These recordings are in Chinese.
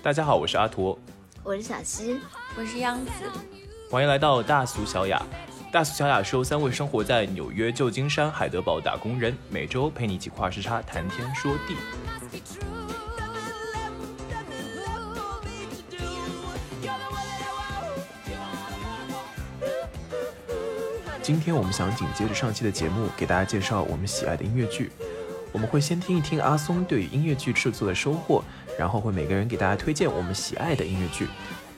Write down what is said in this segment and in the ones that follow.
大家好，我是阿驼，我是小溪，我是央子，欢迎来到大俗小雅。大俗小雅是由三位生活在纽约、旧金山、海德堡打工人，每周陪你一起跨时差谈天说地。今天我们想紧接着上期的节目，给大家介绍我们喜爱的音乐剧。我们会先听一听阿松对音乐剧制作的收获，然后会每个人给大家推荐我们喜爱的音乐剧。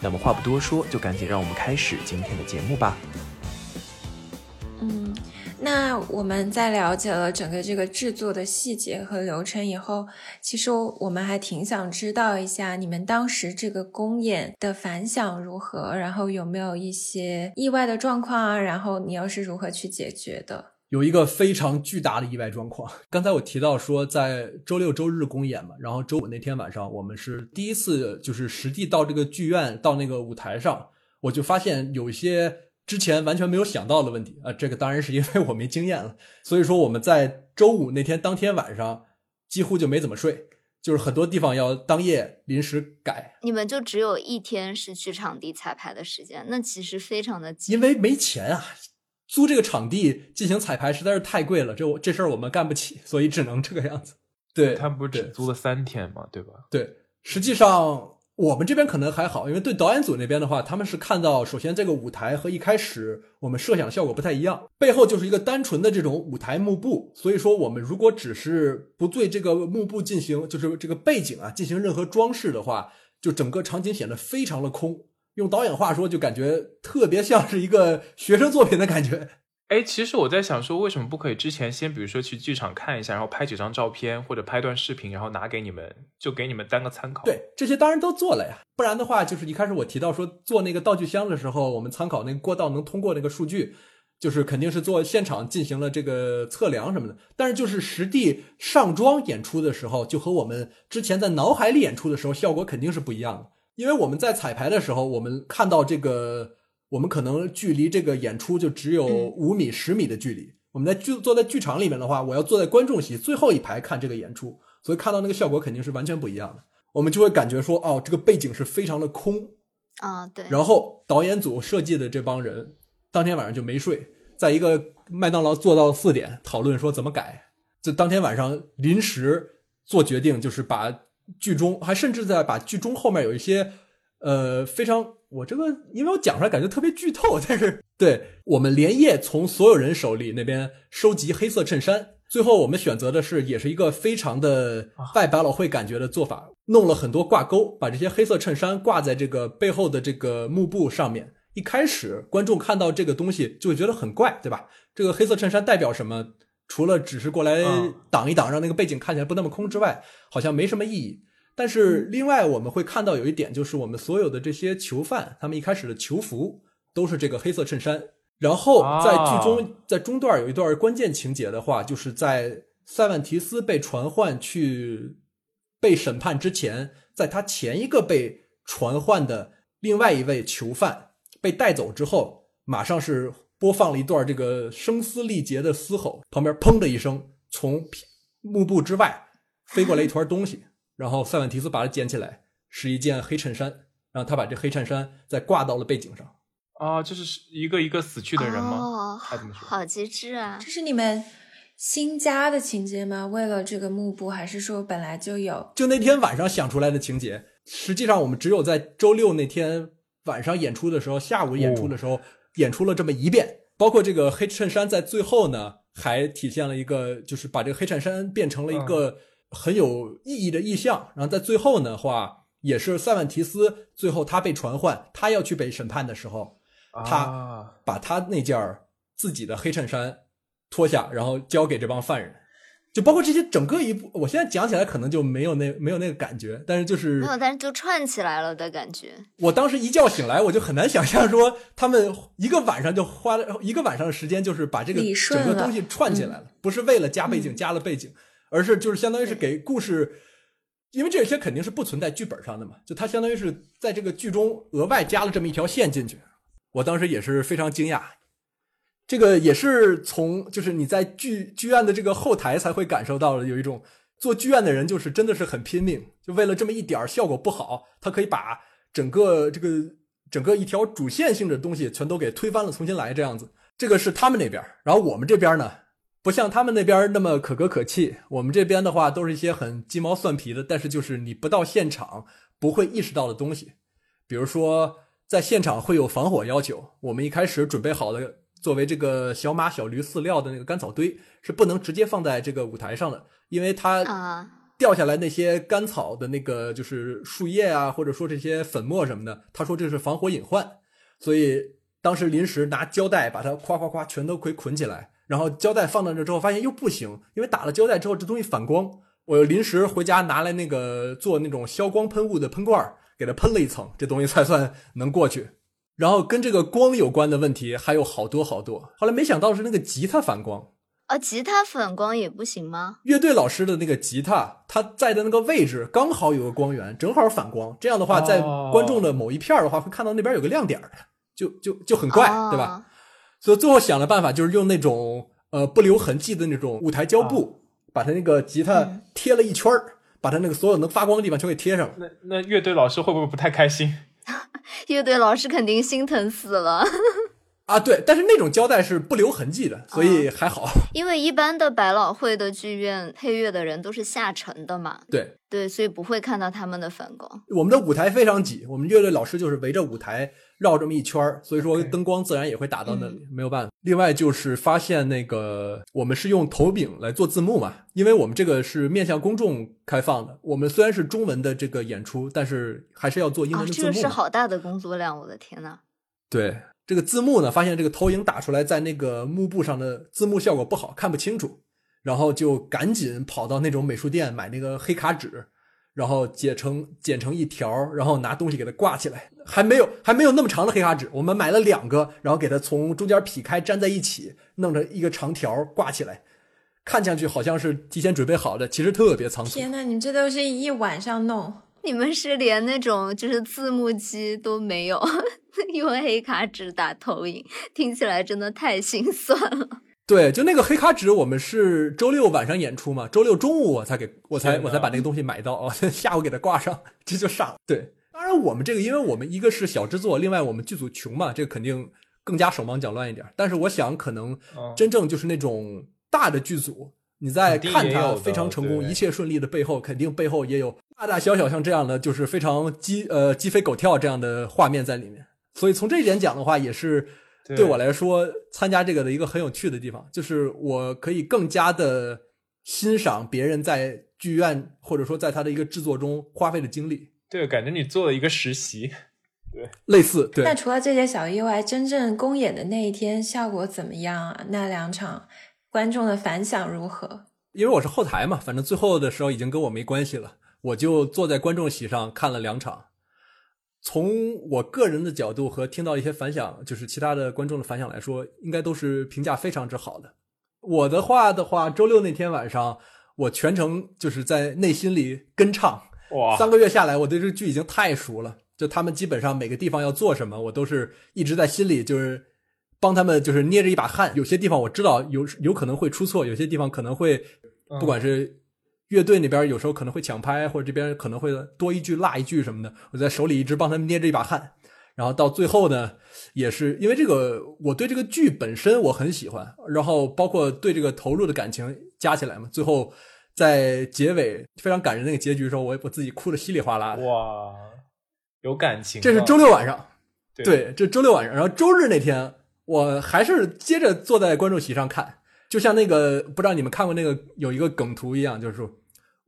那么话不多说，就赶紧让我们开始今天的节目吧。嗯，那我们在了解了整个这个制作的细节和流程以后，其实我们还挺想知道一下你们当时这个公演的反响如何，然后有没有一些意外的状况啊？然后你又是如何去解决的？有一个非常巨大的意外状况。刚才我提到说，在周六周日公演嘛，然后周五那天晚上，我们是第一次就是实地到这个剧院，到那个舞台上，我就发现有一些。之前完全没有想到的问题啊，这个当然是因为我没经验了。所以说我们在周五那天当天晚上几乎就没怎么睡，就是很多地方要当夜临时改。你们就只有一天是去场地彩排的时间，那其实非常的因为没钱啊，租这个场地进行彩排实在是太贵了，这我这事儿我们干不起，所以只能这个样子。对他们不是只租了三天嘛？对吧？对，实际上。我们这边可能还好，因为对导演组那边的话，他们是看到首先这个舞台和一开始我们设想的效果不太一样，背后就是一个单纯的这种舞台幕布，所以说我们如果只是不对这个幕布进行，就是这个背景啊进行任何装饰的话，就整个场景显得非常的空。用导演话说，就感觉特别像是一个学生作品的感觉。哎，其实我在想说，为什么不可以之前先，比如说去剧场看一下，然后拍几张照片或者拍段视频，然后拿给你们，就给你们当个参考。对，这些当然都做了呀。不然的话，就是一开始我提到说做那个道具箱的时候，我们参考那个过道能通过那个数据，就是肯定是做现场进行了这个测量什么的。但是就是实地上妆演出的时候，就和我们之前在脑海里演出的时候效果肯定是不一样的。因为我们在彩排的时候，我们看到这个。我们可能距离这个演出就只有五米、十米的距离。我们在剧坐在剧场里面的话，我要坐在观众席最后一排看这个演出，所以看到那个效果肯定是完全不一样的。我们就会感觉说，哦，这个背景是非常的空啊，对。然后导演组设计的这帮人当天晚上就没睡，在一个麦当劳坐到四点讨论说怎么改。就当天晚上临时做决定，就是把剧中还甚至在把剧中后面有一些呃非常。我这个，因为我讲出来感觉特别剧透，但是对我们连夜从所有人手里那边收集黑色衬衫，最后我们选择的是，也是一个非常的拜百老汇感觉的做法，弄了很多挂钩，把这些黑色衬衫挂在这个背后的这个幕布上面。一开始观众看到这个东西就会觉得很怪，对吧？这个黑色衬衫代表什么？除了只是过来挡一挡，让那个背景看起来不那么空之外，好像没什么意义。但是另外我们会看到有一点，就是我们所有的这些囚犯，他们一开始的囚服都是这个黑色衬衫。然后在剧中，在中段有一段关键情节的话，就是在塞万提斯被传唤去被审判之前，在他前一个被传唤的另外一位囚犯被带走之后，马上是播放了一段这个声嘶力竭的嘶吼，旁边砰的一声，从幕布之外飞过来一团东西。然后塞万提斯把它捡起来，是一件黑衬衫。然后他把这黑衬衫再挂到了背景上。啊，这是一个一个死去的人吗？哦，好机智啊！这是你们新加的情节吗？为了这个幕布，还是说本来就有？就那天晚上想出来的情节。实际上，我们只有在周六那天晚上演出的时候，下午演出的时候演出了这么一遍。包括这个黑衬衫在最后呢，还体现了一个，就是把这个黑衬衫变成了一个。很有意义的意象，然后在最后的话，也是塞万提斯最后他被传唤，他要去被审判的时候，他把他那件自己的黑衬衫脱下，然后交给这帮犯人，就包括这些整个一部，我现在讲起来可能就没有那没有那个感觉，但是就是没有，但是就串起来了的感觉。我当时一觉醒来，我就很难想象说他们一个晚上就花了一个晚上的时间，就是把这个整个东西串起来了，不是为了加背景加了背景。而是就是相当于是给故事，因为这些肯定是不存在剧本上的嘛，就它相当于是在这个剧中额外加了这么一条线进去。我当时也是非常惊讶，这个也是从就是你在剧剧院的这个后台才会感受到的，有一种做剧院的人就是真的是很拼命，就为了这么一点儿效果不好，他可以把整个这个整个一条主线性的东西全都给推翻了，重新来这样子。这个是他们那边，然后我们这边呢，不像他们那边那么可歌可泣。我们这边的话，都是一些很鸡毛蒜皮的，但是就是你不到现场不会意识到的东西。比如说，在现场会有防火要求，我们一开始准备好的作为这个小马小驴饲料的那个干草堆是不能直接放在这个舞台上的，因为它啊，掉下来那些干草的那个就是树叶啊，或者说这些粉末什么的，他说这是防火隐患，所以当时临时拿胶带把它夸夸夸全都给捆起来，然后胶带放到那之后，发现又不行，因为打了胶带之后这东西反光，我又临时回家拿来那个做那种消光喷雾的喷罐儿，给它喷了一层，这东西才算能过去。然后跟这个光有关的问题还有好多好多，后来没想到是那个吉他反光，啊，吉他反光也不行吗？乐队老师的那个吉他，他在的那个位置刚好有个光源，正好反光。这样的话，在哦观众的某一片儿的话，会看到那边有个亮点儿，就就就很怪，哦对吧？？所以最后想了办法，就是用那种呃不留痕迹的那种舞台胶布，把他那个吉他嗯贴了一圈儿，把他那个所有能发光的地方全给贴上了。那那乐队老师会不会不太开心？乐队老师肯定心疼死了，啊，对，但是那种胶带是不留痕迹的，所以还好。因为一般的百老汇的剧院配乐的人都是下沉的嘛，对，对，所以不会看到他们的反光。我们的舞台非常挤，我们乐队老师就是围着舞台绕这么一圈儿，所以说灯光自然也会打到那里，没有办法。另外就是发现那个我们是用投饼来做字幕嘛，因为我们这个是面向公众开放的，我们虽然是中文的这个演出，但是还是要做英啊，文的字幕嘛。这个是好大的工作量，我的天呐！对这个字幕呢，发现这个投影打出来在那个幕布上的字幕效果不好，看不清楚，然后就赶紧跑到那种美术店买那个黑卡纸，然后剪成剪成一条，然后拿东西给它挂起来。还没有还没有那么长的黑卡纸，我们买了两个，然后给它从中间劈开粘在一起，弄成一个长条挂起来，看上去好像是提前准备好的，其实特别仓促。天呐，你们这都是一晚上弄，你们是连那种就是字幕机都没有，用黑卡纸打投影，听起来真的太心酸了。对，就那个黑卡纸，我们是周六晚上演出嘛，周六中午我才给我才我才把那个东西买到哦，下午给它挂上，这就上了。对，当然我们这个，因为我们一个是小制作，另外我们剧组穷嘛，这个肯定更加手忙脚乱一点。但是我想，可能嗯真正就是那种大的剧组，你在看它也有的非常成功、一切顺利的背后，肯定背后也有大大小小像这样的，就是非常鸡呃鸡飞狗跳这样的画面在里面。所以从这一点讲的话，也是对对我来说参加这个的一个很有趣的地方，就是我可以更加的欣赏别人在剧院或者说在他的一个制作中花费的精力，对，感觉你做了一个实习。对类似对那除了这些小意外，真正公演的那一天效果怎么样啊？那两场观众的反响如何？因为我是后台嘛，反正最后的时候已经跟我没关系了，我就坐在观众席上看了两场。从我个人的角度和听到一些反响，就是其他的观众的反响来说，应该都是评价非常之好的。我的话的话，周六那天晚上，我全程就是在内心里跟唱，哇，三个月下来，我对这个剧已经太熟了。就他们基本上每个地方要做什么，我都是一直在心里就是帮他们，就是捏着一把汗。有些地方我知道有有可能会出错，有些地方可能会，不管是乐队那边有时候可能会抢拍，或者这边可能会多一句落一句什么的，我在手里一直帮他们捏着一把汗。然后到最后呢，也是因为这个，我对这个剧本身我很喜欢，然后包括对这个投入的感情加起来嘛，最后在结尾非常感人那个结局的时候，我我自己哭的稀里哗啦的。哇，有感情啊。这是周六晚上，对对，这周六晚上，然后周日那天，我还是接着坐在观众席上看，就像那个不知道你们看过那个有一个梗图一样，就是说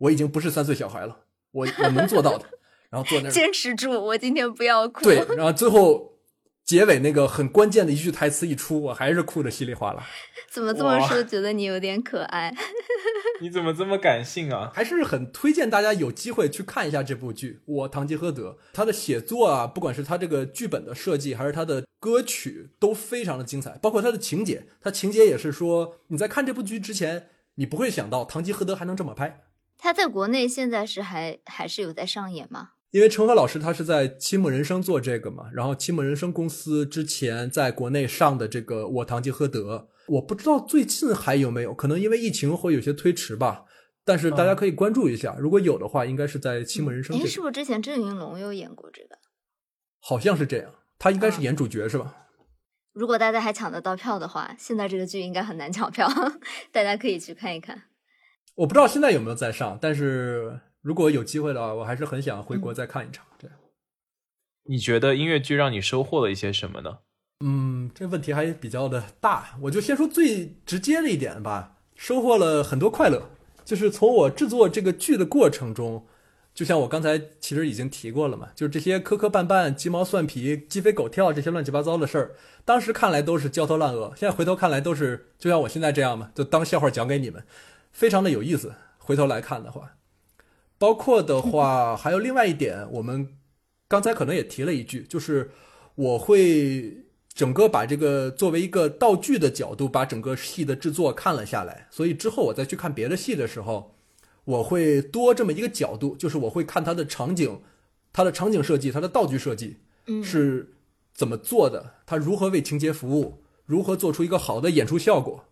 我已经不是三岁小孩了，我我能做到的，然后坐那儿，坚持住，我今天不要哭。对，然后最后结尾那个很关键的一句台词一出，我还是哭的稀里哗啦，怎么这么说？觉得你有点可爱。你怎么这么感性啊？还是很推荐大家有机会去看一下这部剧《我堂吉诃德》。他的写作啊，不管是他这个剧本的设计，还是他的歌曲，都非常的精彩。包括他的情节，他情节也是说，你在看这部剧之前，你不会想到堂吉诃德还能这么拍。他在国内现在是还还是有在上演吗？因为陈赫老师他是在七木人生做这个嘛，然后七木人生公司之前在国内上的这个《我堂吉诃德》，我不知道最近还有没有，可能因为疫情会有些推迟吧。但是大家可以关注一下，如果有的话，应该是在《奇门人生》哎，这个，是不是之前郑云龙有演过这个？好像是这样。他应该是啊演主角是吧？如果大家还抢得到票的话，现在这个剧应该很难抢票，大家可以去看一看。我不知道现在有没有在上，但是如果有机会的话，我还是很想回嗯国再看一场。这样，你觉得音乐剧让你收获了一些什么呢？嗯，这问题还比较的大，我就先说最直接的一点吧，收获了很多快乐，就是从我制作这个剧的过程中，就像我刚才其实已经提过了嘛，就是这些磕磕绊绊、鸡毛蒜皮、鸡飞狗跳这些乱七八糟的事儿，当时看来都是焦头烂额，现在回头看来都是就像我现在这样嘛，就当笑话讲给你们，非常的有意思。回头来看的话，包括的话 还有另外一点，我们刚才可能也提了一句，就是我会整个把这个作为一个道具的角度，把整个戏的制作看了下来，所以之后我再去看别的戏的时候，我会多这么一个角度，就是我会看它的场景、它的场景设计、它的道具设计嗯，是怎么做的，它如何为情节服务，如何做出一个好的演出效果。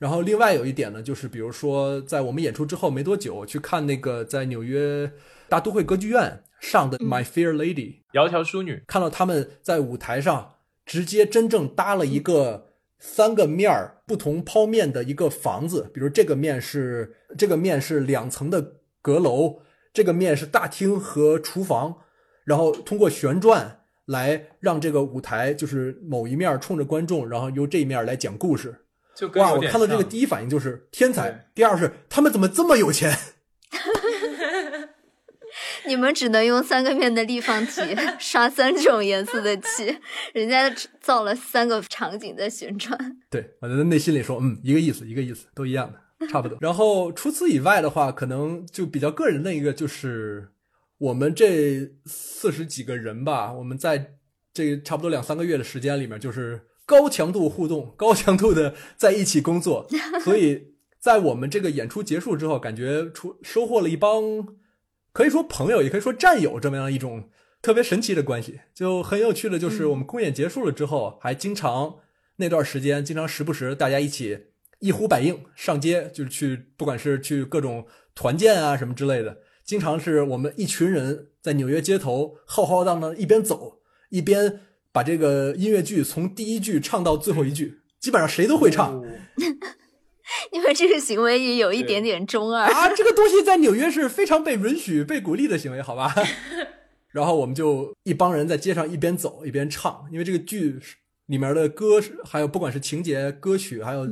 然后另外有一点呢，就是比如说在我们演出之后没多久，去看那个在纽约大都会歌剧院上的《嗯 My Fair Lady》，窈窕淑女，看到他们在舞台上直接真正搭了一个三个面儿不同剖面的一个房子，比如这个面是这个面是两层的阁楼，这个面是大厅和厨房，然后通过旋转来让这个舞台就是某一面冲着观众，然后由这一面来讲故事。哇！就跟有点我看到这个第一反应就是天才，第二是他们怎么这么有钱？你们只能用三个面的立方体 刷三种颜色的漆，人家造了三个场景在旋转。对，我在内心里说，嗯，一个意思，一个意思，都一样的，差不多。然后除此以外的话，可能就比较个人的一个，就是我们这四十几个人吧，我们在这差不多两三个月的时间里面，就是高强度互动，高强度的在一起工作，所以在我们这个演出结束之后，感觉出收获了一帮可以说朋友，也可以说战友这么样一种特别神奇的关系。就很有趣的就是，我们公演结束了之后，还经常那段时间，经常时不时大家一起一呼百应上街，就是去不管是去各种团建啊什么之类的，经常是我们一群人在纽约街头浩浩荡荡一边走一边把这个音乐剧从第一句唱到最后一句，基本上谁都会唱。哦 你们这个行为也有一点点中二。啊，这个东西在纽约是非常被允许、被鼓励的行为，好吧？然后我们就一帮人在街上一边走一边唱，因为这个剧里面的歌，还有不管是情节、歌曲，还有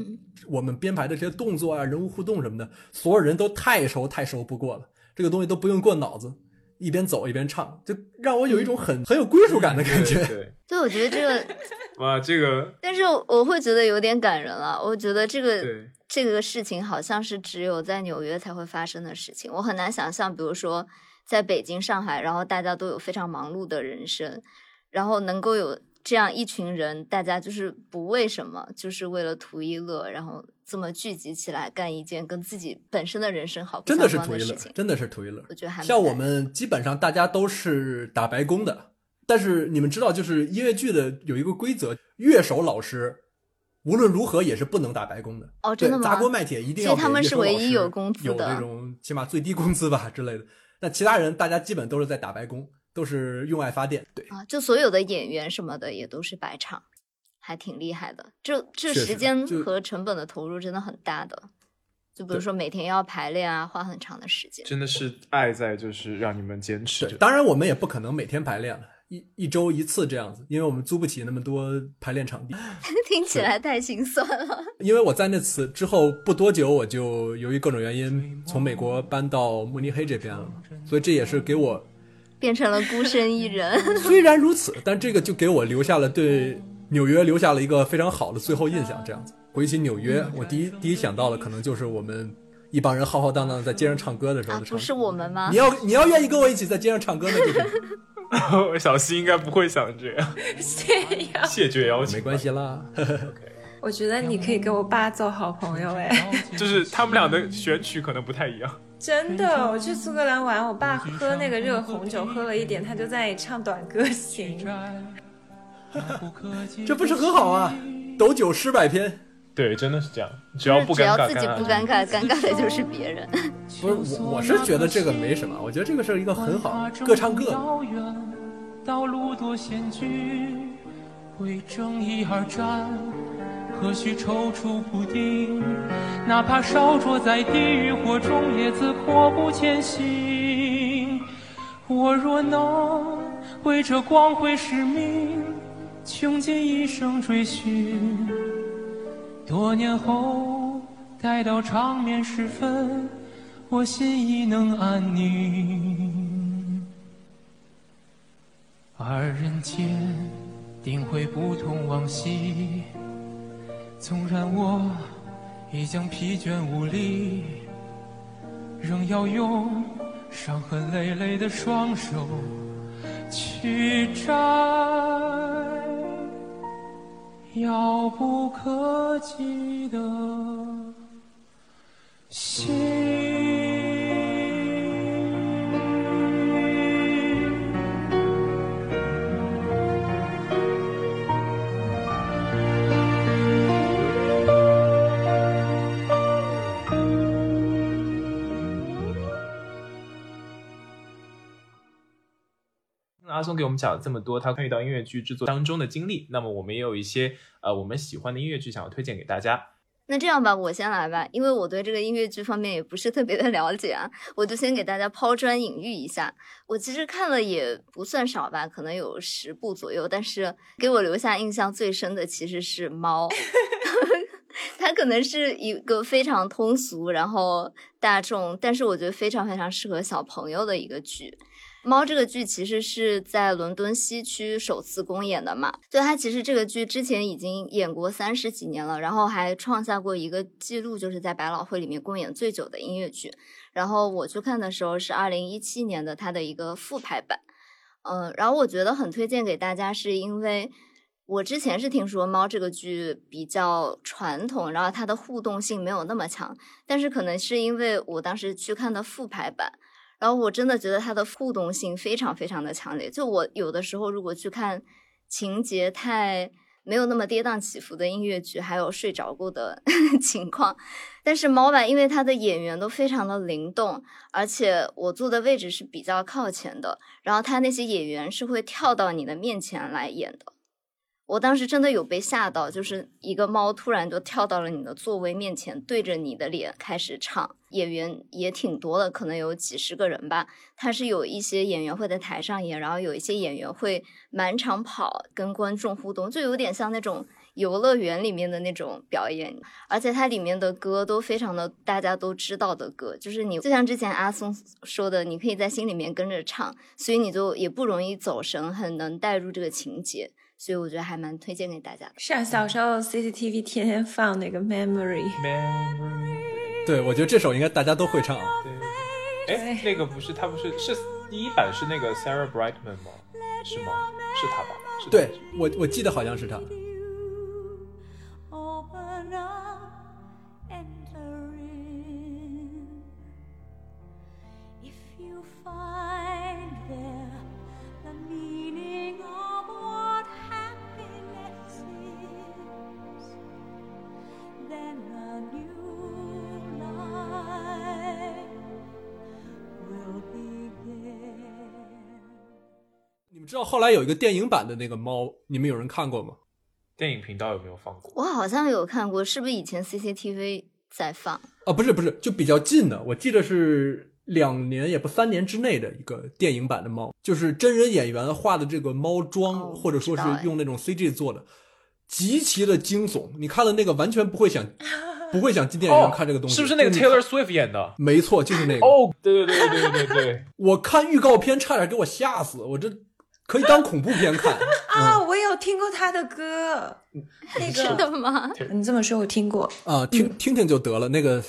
我们编排的这些动作啊、人物互动什么的，所有人都太熟太熟不过了，这个东西都不用过脑子，一边走一边唱，就让我有一种很很有归属感的感觉。对对，对，我觉得这个，哇，这个但是我会觉得有点感人了。我觉得这个这个事情好像是只有在纽约才会发生的事情，我很难想象，比如说在北京、上海，然后大家都有非常忙碌的人生，然后能够有这样一群人，大家就是不为什么，就是为了图一乐，然后这么聚集起来干一件跟自己本身的人生好不真相的是图一乐真的是图一乐。我觉得还像我们基本上大家都是打白工的，但是你们知道，就是音乐剧的有一个规则，乐手老师无论如何也是不能打白工的。哦，真的，吗？砸锅卖铁一定要所以他们是唯一有工资的有的这种起码最低工资吧之类的。但其他人大家基本都是在打白工，都是用爱发电。对，啊，就所有的演员什么的也都是白唱，还挺厉害的。这这时间和成本的投入真的很大的。就比如说每天要排练啊，花很长的时间。真的是爱在，就是让你们坚持对，。当然我们也不可能每天排练了，一一周一次这样子，因为我们租不起那么多排练场地。听起来太心酸了。因为我在那次之后不多久，我就由于各种原因从美国搬到慕尼黑这边了，所以这也是给我变成了孤身一人。虽然如此，但这个就给我留下了对纽约留下了一个非常好的最后印象。这样子，回起纽约，我第一第一想到的可能就是我们一帮人浩浩荡荡在街上唱歌的时候的，啊不是我们吗你？要你要愿意跟我一起在街上唱歌，那就是小西 应该不会想这样，谢样，谢绝邀请，没关系啦。我觉得你可以跟我爸做好朋友哎，就是他们俩的选曲可能不太一样。真的，我去苏格兰玩，我爸喝那个热红酒喝了一点，他就在唱短歌行。这不是很好啊？斗酒诗百篇，对，真的是这样，只要不只尴尬，要自己不尴尴尬，尴尬的就是别人。不是我，我是觉得这个没什么，我觉得这个是一个很好，各唱各的。道路多险峻，为正义而战，何须踌躇不定？哪怕烧灼在地狱火中，也自阔步前行。我若能为这光辉使命，穷尽一生追寻。多年后，待到长眠时分，我心已能安宁。而人间定会不同往昔，纵然我已将疲倦无力，仍要用伤痕累累的双手去摘。遥不可及的心。松给我们讲了这么多，他参与到音乐剧制作当中的经历。那么我们也有一些呃我们喜欢的音乐剧想要推荐给大家。那这样吧，我先来吧，因为我对这个音乐剧方面也不是特别的了解啊，我就先给大家抛砖引玉一下。我其实看了也不算少吧，可能有十部左右，但是给我留下印象最深的其实是《猫》，它可能是一个非常通俗，然后大众，但是我觉得非常非常适合小朋友的一个剧。猫这个剧其实是在伦敦西区首次公演的嘛，就它其实这个剧之前已经演过三十几年了，然后还创下过一个记录，就是在百老汇里面公演最久的音乐剧。然后我去看的时候是二零一七年的它的一个复排版，嗯，然后我觉得很推荐给大家，是因为我之前是听说猫这个剧比较传统，然后它的互动性没有那么强，但是可能是因为我当时去看的复排版。然后我真的觉得它的互动性非常非常的强烈。就我有的时候如果去看情节太没有那么跌宕起伏的音乐剧，还有睡着过的 情况。但是猫吧，因为它的演员都非常的灵动，而且我坐的位置是比较靠前的，然后他那些演员是会跳到你的面前来演的。我当时真的有被吓到，就是一个猫突然就跳到了你的座位面前，对着你的脸开始唱。演员也挺多的，可能有几十个人吧。他是有一些演员会在台上演，然后有一些演员会满场跑，跟观众互动，就有点像那种游乐园里面的那种表演。而且它里面的歌都非常的大家都知道的歌，就是你就像之前阿松说的，你可以在心里面跟着唱，所以你就也不容易走神，很能带入这个情节。所以我觉得还蛮推荐给大家的。是啊，小时候 CCTV 天天放那个 Memory，对，我觉得这首应该大家都会唱。对，哎，那个不是他不是是第一版是那个 Sarah Brightman 吗？是吗？是他吧？是对我我记得好像是他。知道后来有一个电影版的那个猫，你们有人看过吗？电影频道有没有放过？我好像有看过，是不是以前 CCTV 在放？啊，不是不是，就比较近的，我记得是两年也不三年之内的一个电影版的猫，就是真人演员画的这个猫妆，哦或者说是用那种 CG 做的，极其的惊悚。你看了那个完全不会想，不会想进电影院看这个东西，哦是不是那个 Taylor Swift 演的？没错，就是那个。哦，对对对对对对对，我看预告片差点给我吓死，我这可以当恐怖片看。啊，我有听过他的歌，那是个的吗？你这么说，我听过。啊，听听听就得了。那个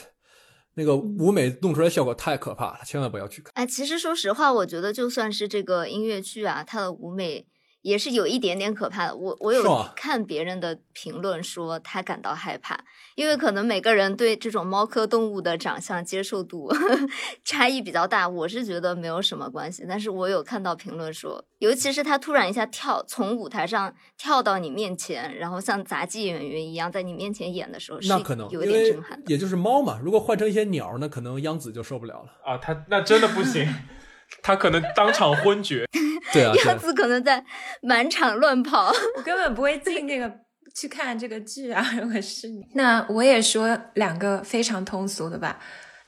那个舞美弄出来效果太可怕了，千万不要去看。哎，其实说实话，我觉得就算是这个音乐剧啊，它的舞美也是有一点点可怕的。我我有看别人的评论说他感到害怕，因为可能每个人对这种猫科动物的长相接受度 差异比较大。我是觉得没有什么关系，但是我有看到评论说，尤其是他突然一下跳从舞台上跳到你面前，然后像杂技演员一样在你面前演的时候，是那可能有点震撼的。也就是猫嘛，如果换成一些鸟，那可能央子就受不了了。啊，他那真的不行，他可能当场昏厥。对啊，对样啊子可能在满场乱跑。我根本不会进这个去看这个剧啊！如果是你，那我也说两个非常通俗的吧。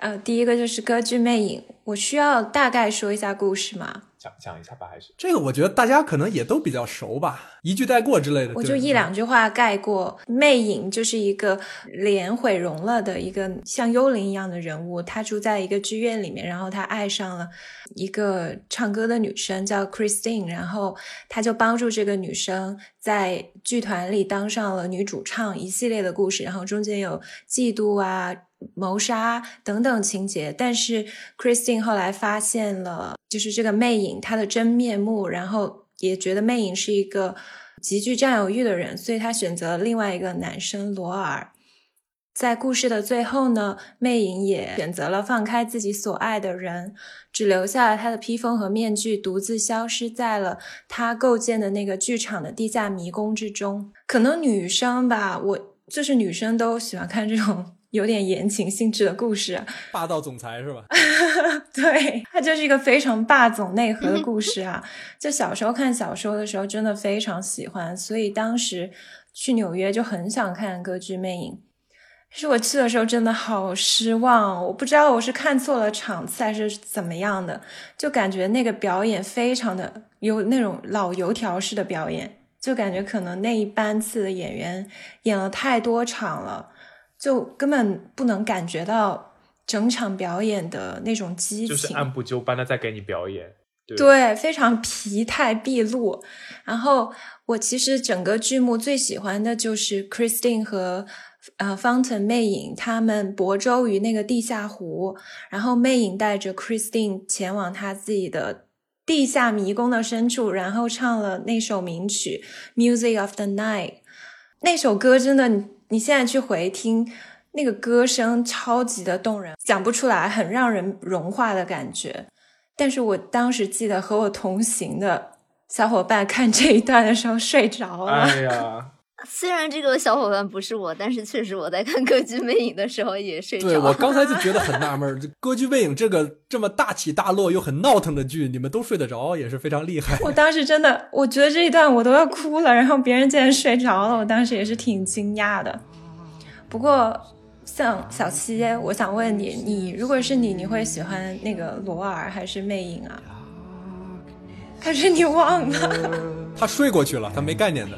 呃，第一个就是歌剧《魅影》，我需要大概说一下故事吗？讲讲一下吧，还是这个我觉得大家可能也都比较熟吧，一句带过之类的。我就一两句话概括，魅影就是一个脸毁容了的一个像幽灵一样的人物，他住在一个剧院里面，然后他爱上了一个唱歌的女生叫 Christine，然后他就帮助这个女生在剧团里当上了女主唱，一系列的故事，然后中间有嫉妒啊。谋杀等等情节，但是 Christine 后来发现了，就是这个魅影她的真面目，然后也觉得魅影是一个极具占有欲的人，所以她选择了另外一个男生罗尔。在故事的最后呢，魅影也选择了放开自己所爱的人，只留下了他的披风和面具，独自消失在了他构建的那个剧场的地下迷宫之中。可能女生吧，我就是女生都喜欢看这种有点言情性质的故事。霸道总裁是吧？对，它就是一个非常霸总内核的故事啊！就小时候看小说的时候，真的非常喜欢，所以当时去纽约就很想看歌剧《魅影》。但是我去的时候真的好失望，我不知道我是看错了场次还是怎么样的，就感觉那个表演非常的有那种老油条式的表演，就感觉可能那一班次的演员演了太多场了，就根本不能感觉到整场表演的那种激情，就是按部就班的在给你表演。对对，非常疲态毕露。然后我其实整个剧目最喜欢的就是 Christine 和呃 Fountain 魅影他们泊舟于那个地下湖，然后魅影带着 Christine 前往他自己的地下迷宫的深处，然后唱了那首名曲《Music of the Night》。那首歌真的，你现在去回听。那个歌声超级的动人，讲不出来，很让人融化的感觉。但是我当时记得和我同行的小伙伴看这一段的时候睡着了。哎呀，虽然这个小伙伴不是我，但是确实我在看歌剧《魅影》的时候也睡着了。对我刚才就 觉得很纳闷，这歌剧《魅影》这个这么大起大落又很闹腾的剧，你们都睡得着，也是非常厉害。我当时真的，我觉得这一段我都要哭了，然后别人竟然睡着了，我当时也是挺惊讶的。不过，像小七，我想问你，你如果是你，你会喜欢那个罗尔还是魅影啊？还是你忘了？他睡过去了，他没概念的。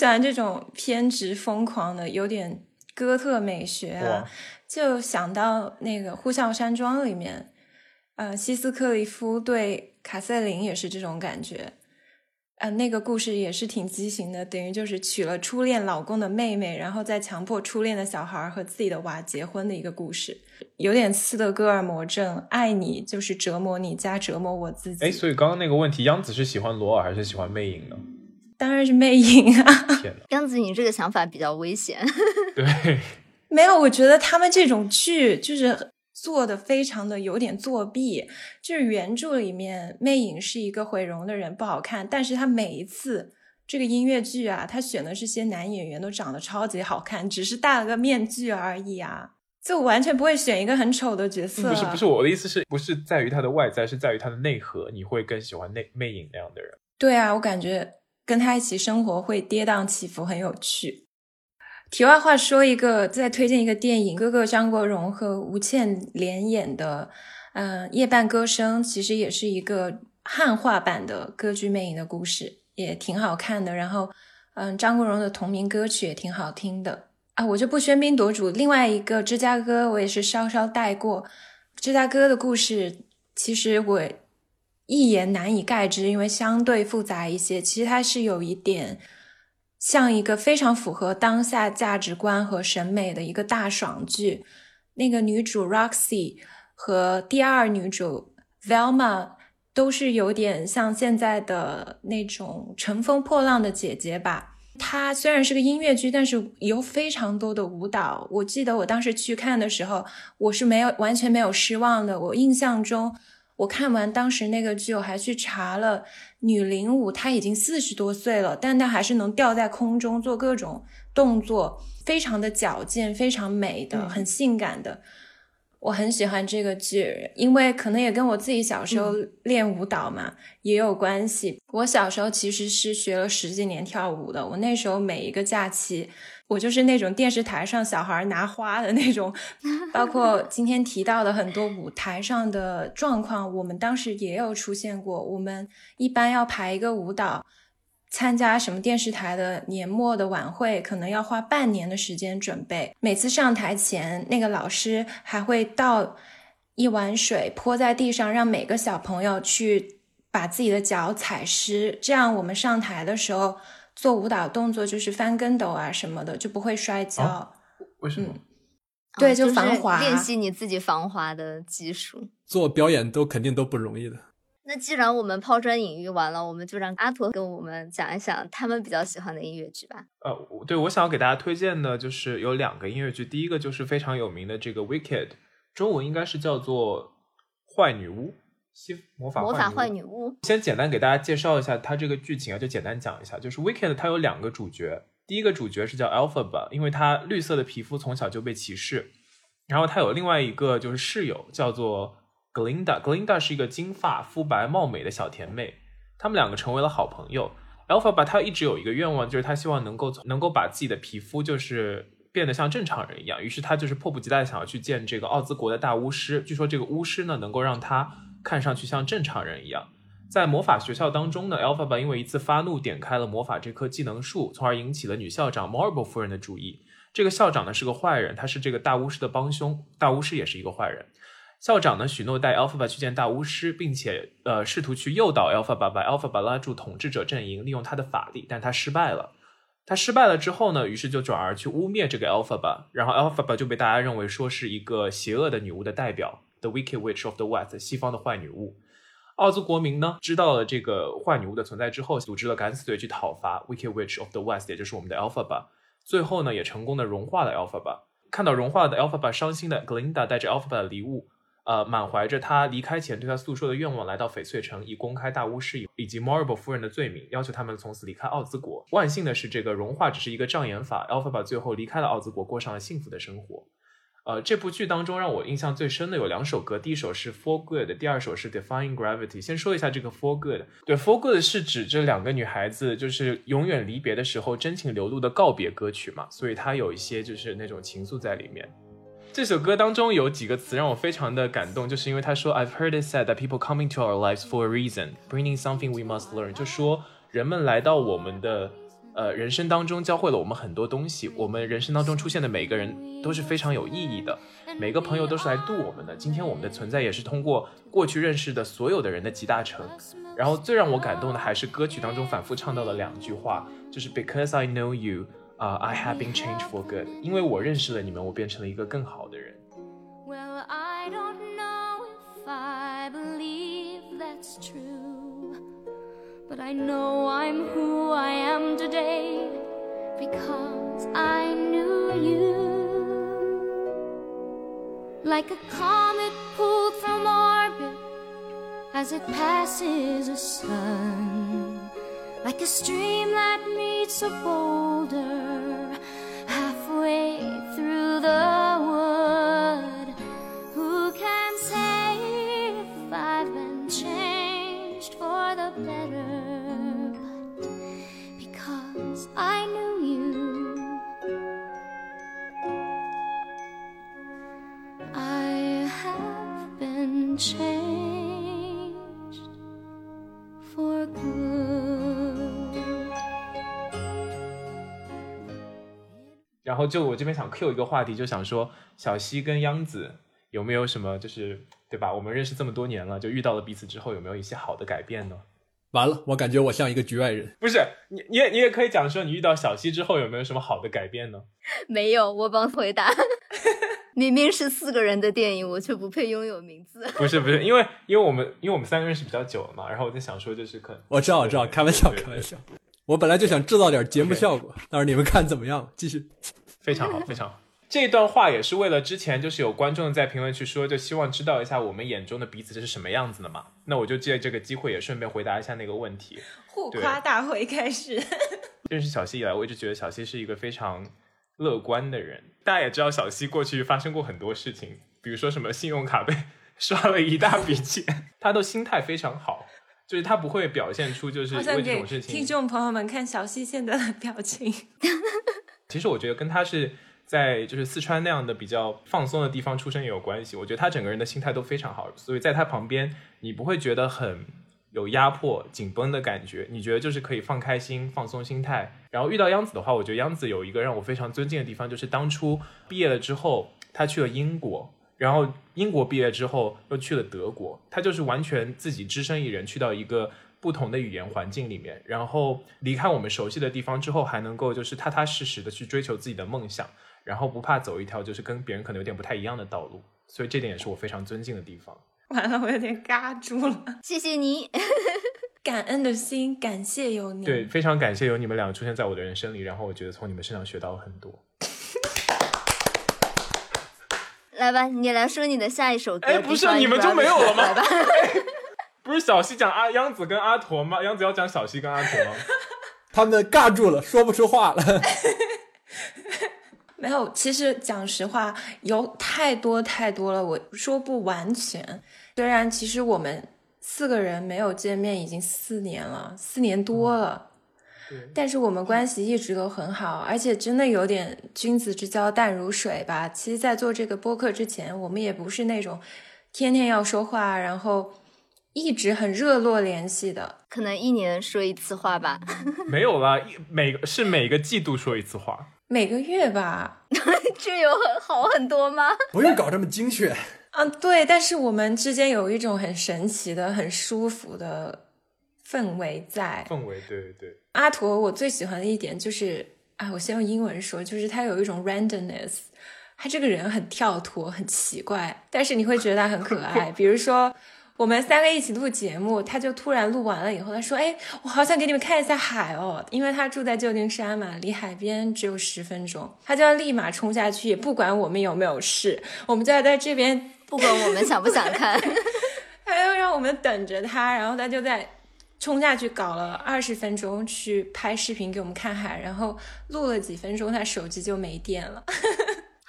喜欢这种偏执疯狂的，有点哥特美学啊。就想到那个《呼啸山庄》里面，呃，希斯克利夫对卡瑟琳也是这种感觉。呃，那个故事也是挺畸形的，等于就是娶了初恋老公的妹妹，然后再强迫初恋的小孩和自己的娃结婚的一个故事，有点斯德哥尔摩症，爱你就是折磨你加折磨我自己。哎，所以刚刚那个问题，央子是喜欢罗尔还是喜欢魅影呢？当然是魅影啊。天哪，样子，你这个想法比较危险。对，没有，我觉得他们这种剧就是做的非常的有点作弊。就是原著里面，魅影是一个毁容的人，不好看，但是他每一次这个音乐剧啊，他选的这些男演员都长得超级好看，只是戴了个面具而已啊，就完全不会选一个很丑的角色。不是不是，我的意思是不是在于他的外在，是在于他的内核，你会更喜欢内魅影那样的人。对啊，我感觉跟他一起生活会跌宕起伏，很有趣。题外话说一个，再推荐一个电影，哥哥张国荣和吴倩莲演的，嗯、夜半歌声》，其实也是一个汉化版的歌剧《魅影》的故事，也挺好看的。然后，嗯，张国荣的同名歌曲也挺好听的啊，我就不喧宾夺主。另外一个芝加哥，我也是稍稍带过。芝加哥的故事，其实我一言难以概之，因为相对复杂一些。其实它是有一点像一个非常符合当下价值观和审美的一个大爽剧。那个女主 Roxy 和第二女主 Velma 都是有点像现在的那种乘风破浪的姐姐吧。它虽然是个音乐剧，但是有非常多的舞蹈。我记得我当时去看的时候，我是没有完全没有失望的。我印象中，我看完当时那个剧，我还去查了女领舞，她已经四十多岁了，但她还是能吊在空中做各种动作，非常的矫健，非常美的，很性感的。我很喜欢这个剧，因为可能也跟我自己小时候练舞蹈嘛、也有关系。我小时候其实是学了十几年跳舞的，我那时候每一个假期，我就是那种电视台上小孩拿花的那种，包括今天提到的很多舞台上的状况，我们当时也有出现过。我们一般要排一个舞蹈。参加什么电视台的年末的晚会，可能要花半年的时间准备。每次上台前，那个老师还会倒一碗水泼在地上，让每个小朋友去把自己的脚踩湿，这样我们上台的时候做舞蹈动作就是翻跟斗啊什么的，就不会摔跤。哦为什么？对，啊就是防滑。练习你自己防滑的技术。做表演都肯定都不容易的。那既然我们抛砖引玉完了，我们就让阿驼跟我们讲一讲他们比较喜欢的音乐剧吧。呃，我对我想要给大家推荐的就是有两个音乐剧，第一个就是非常有名的这个《Wicked》，中文应该是叫做《坏女巫》，西魔法魔法坏坏女巫，先简单给大家介绍一下它这个剧情啊，就简单讲一下，就是《Wicked》它有两个主角，第一个主角是叫 Alphaba，因为他绿色的皮肤从小就被歧视，然后他有另外一个就是室友叫做 Glinda，Glinda 是一个金发肤白貌美的小甜妹，他们两个成为了好朋友。Alphaba 他一直有一个愿望，就是他希望能够能够把自己的皮肤就是变得像正常人一样，于是他就是迫不及待想要去见这个奥兹国的大巫师。据说这个巫师呢能够让他看上去像正常人一样。在魔法学校当中呢，Alphaba 因为一次发怒点开了魔法这棵技能树，从而引起了女校长 Marble 夫人的注意。这个校长呢是个坏人，他是这个大巫师的帮凶，大巫师也是一个坏人。校长呢许诺带 Alphaba 去见大巫师，并且呃试图去诱导 Alphaba 把 Alphaba 拉住统治者阵营，利用他的法力，但他失败了。他失败了之后呢，于是就转而去污蔑这个 Alphaba，然后 Alphaba 就被大家认为说是一个邪恶的女巫的代表，The Wicked Witch of the West，西方的坏女巫。奥兹国民呢知道了这个坏女巫的存在之后，组织了敢死队去讨伐 Wicked Witch of the West，也就是我们的 Alphaba。最后呢，也成功的融化了 Alphaba。看到融化的 Alphaba，伤心的 Glinda 带着 Alphaba 的礼物，呃，满怀着他离开前对他诉说的愿望，来到翡翠城，以公开大巫师以及 Marble 夫人的罪名，要求他们从此离开奥兹国。万幸的是，这个融化只是一个障眼法，Alphaba 最后离开了奥兹国，过上了幸福的生活。呃，这部剧当中让我印象最深的有两首歌，第一首是 For Good，第二首是 Defying Gravity。先说一下这个 For Good，对 For Good 是指这两个女孩子就是永远离别的时候真情流露的告别歌曲嘛，所以它有一些就是那种情愫在里面。这首歌当中有几个词让我非常的感动，就是因为他说 I've heard it said that people coming to our lives for a reason, bringing something we must learn，就说人们来到我们的呃人生当中，教会了我们很多东西。我们人生当中出现的每个人都是非常有意义的，每个朋友都是来渡我们的。今天我们的存在也是通过过去认识的所有的人的集大成。然后最让我感动的还是歌曲当中反复唱到的两句话，就是 Because I know you，啊、i have been changed for good。因为我认识了你们，我变成了一个更好的人。Well, I don't know if I believe that's true, but I know I'm who I am today because I knew you. Like a comet pulled from orbit as it passes a sun, like a stream that meets a boulder halfway through the I knew you, I have been changed for good. 然后就我这边想 Q 一个话题，就想说小西跟央子有没有什么，就是对吧？我们认识这么多年了，就遇到了彼此之后，有没有一些好的改变呢？完了，我感觉我像一个局外人。不是你，你也你也可以讲说，你遇到小西之后有没有什么好的改变呢？没有，我帮回答。明明是四个人的电影，我却不配拥有名字。不是不是，因为因为我们因为我们三个认识比较久了嘛，然后我在想说，就是可能我知道，我知道，开玩笑，开玩笑。我本来就想制造点节目效果，但是你们看怎么样？继续。非常好，非常好。这段话也是为了之前就是有观众在评论区说，就希望知道一下我们眼中的彼此是什么样子的嘛。那我就借这个机会也顺便回答一下那个问题。互夸大会开始。认识小溪以来，我一直觉得小溪是一个非常乐观的人。大家也知道，小溪过去发生过很多事情，比如说什么信用卡被刷了一大笔钱，他都心态非常好，就是他不会表现出就是为这种事情听众朋友们看小溪现在的表情。其实我觉得跟他是在就是四川那样的比较放松的地方出生也有关系。我觉得他整个人的心态都非常好，所以在他旁边你不会觉得很有压迫、紧绷的感觉，你觉得就是可以放开心、放松心态。然后遇到央子的话，我觉得央子有一个让我非常尊敬的地方，就是当初毕业了之后，他去了英国。然后英国毕业之后又去了德国，他就是完全自己只身一人去到一个不同的语言环境里面，然后离开我们熟悉的地方之后，还能够就是踏踏实实的去追求自己的梦想，然后不怕走一条就是跟别人可能有点不太一样的道路，所以这点也是我非常尊敬的地方。完了，我有点尬住了。谢谢你。感恩的心，感谢有你。对，，非常感谢有你们两个出现在我的人生里，然后我觉得从你们身上学到了很多。来吧，你来说你的下一首歌。哎不是你们就没有了吗吧，不是小西讲阿央子跟阿驼吗？央子要讲小西跟阿驼吗？他们尬住了，说不出话了。没有。其实讲实话，有太多太多了，我说不完全。虽然其实我们四个人没有见面已经四年了，四年多了。但是我们关系一直都很好，而且真的有点君子之交淡如水吧。其实，在做这个播客之前，我们也不是那种天天要说话，然后一直很热络联系的。可能一年说一次话吧。没有啦，一每个是每个季度说一次话。每个月吧，这有很好很多吗？不用搞这么精确。嗯，对，但是我们之间有一种很神奇的、很舒服的氛围在。氛围，对对对，阿驼，我最喜欢的一点就是，啊，我先用英文说，就是他有一种 randomness，他这个人很跳脱、很奇怪，但是你会觉得他很可爱。比如说，我们三个一起录节目，他就突然录完了以后，他说：“哎，我好想给你们看一下海哦，因为他住在旧金山嘛，离海边只有十分钟，他就要立马冲下去，也不管我们有没有事，我们就要在这边不管我们想不想看，他要让我们等着他，然后他就在冲下去搞了二十分钟去拍视频给我们看海，然后录了几分钟，他手机就没电了。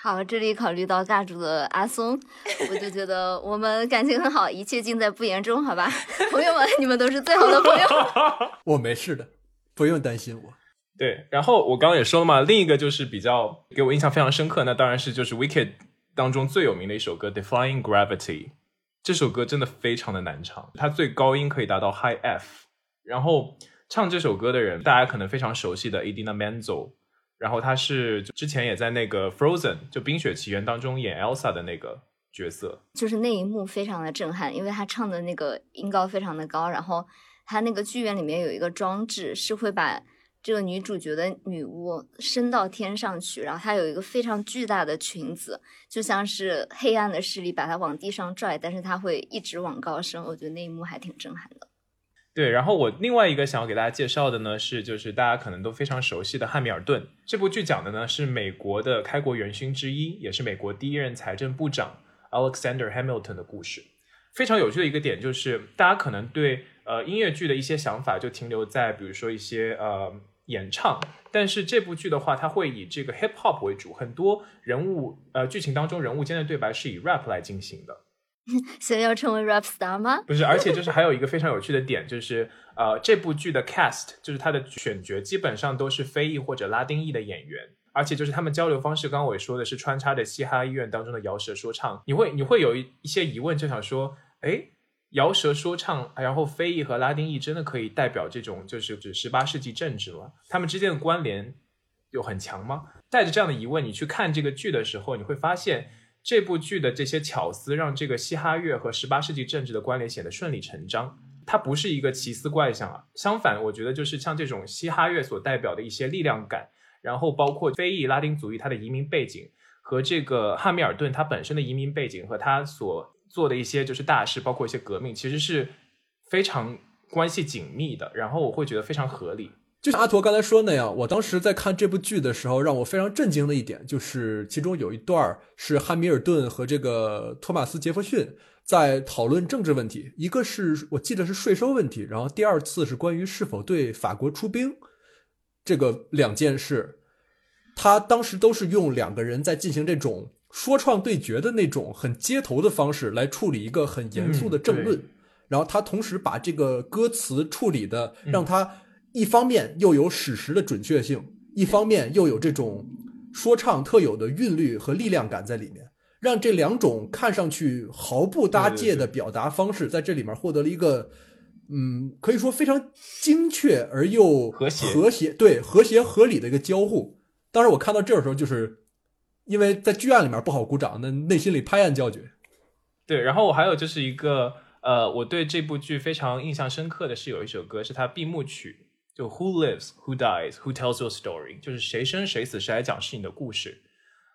好，这里考虑到尬主的阿松，我就觉得我们感情很好，一切尽在不言中，好吧？朋友们，你们都是最好的朋友。我没事的，不用担心我。对，然后我刚刚也说了嘛，另一个就是比较给我印象非常深刻，那当然是就是 Wicked 当中最有名的一首歌《Defying Gravity》。这首歌真的非常的难唱，它最高音可以达到 High F。然后唱这首歌的人，大家可能非常熟悉的 Idina Menzel，然后他是之前也在那个 Frozen 就《冰雪奇缘》当中演 Elsa 的那个角色。就是那一幕非常的震撼，因为他唱的那个音高非常的高，然后他那个剧院里面有一个装置是会把这个女主角的女巫升到天上去，然后她有一个非常巨大的裙子，就像是黑暗的势力把她往地上拽，但是她会一直往高升。我觉得那一幕还挺震撼的。对，然后我另外一个想要给大家介绍的呢，是就是大家可能都非常熟悉的《汉密尔顿》这部剧，讲的呢是美国的开国元勋之一，也是美国第一任财政部长 Alexander Hamilton 的故事。非常有趣的一个点就是，大家可能对呃音乐剧的一些想法就停留在比如说一些呃演唱，但是这部剧的话，它会以这个 hip hop 为主，很多人物呃剧情当中人物间的对白是以 rap 来进行的。所以要成为 rap star 吗？不是，而且就是还有一个非常有趣的点，就是呃，这部剧的 cast 就是它的选角基本上都是非裔或者拉丁裔的演员，而且就是他们交流方式，刚刚我也说的是穿插着嘻哈医院当中的摇舌说唱，你会你会有一一些疑问，就想说，哎，摇舌说唱，然后非裔和拉丁裔真的可以代表这种就是指十八世纪政治吗？他们之间的关联有很强吗？带着这样的疑问，你去看这个剧的时候，你会发现。这部剧的这些巧思，让这个嘻哈乐和十八世纪政治的关联显得顺理成章。它不是一个奇思怪想啊，相反，我觉得就是像这种嘻哈乐所代表的一些力量感，然后包括非裔拉丁族裔他的移民背景，和这个汉密尔顿他本身的移民背景和他所做的一些就是大事，包括一些革命，其实是非常关系紧密的。然后我会觉得非常合理。就像阿驼刚才说那样，我当时在看这部剧的时候，让我非常震惊的一点就是，其中有一段是汉密尔顿和这个托马斯·杰弗逊在讨论政治问题，一个是我记得是税收问题，然后第二次是关于是否对法国出兵这个两件事。他当时都是用两个人在进行这种说唱对决的那种很街头的方式来处理一个很严肃的政论，嗯然后他同时把这个歌词处理的让他一方面又有史实的准确性，一方面又有这种说唱特有的韵律和力量感在里面，让这两种看上去毫不搭界的表达方式在这里面获得了一个。嗯，可以说非常精确而又和谐和谐对和谐合理的一个交互。当时我看到这儿的时候，就是因为在剧院里面不好鼓掌，那内心里拍案叫绝。对，然后我还有就是一个呃，我对这部剧非常印象深刻的是有一首歌是它闭幕曲，就 Who lives, Who dies, Who tells your story，就是谁生谁死，谁来讲是你的故事。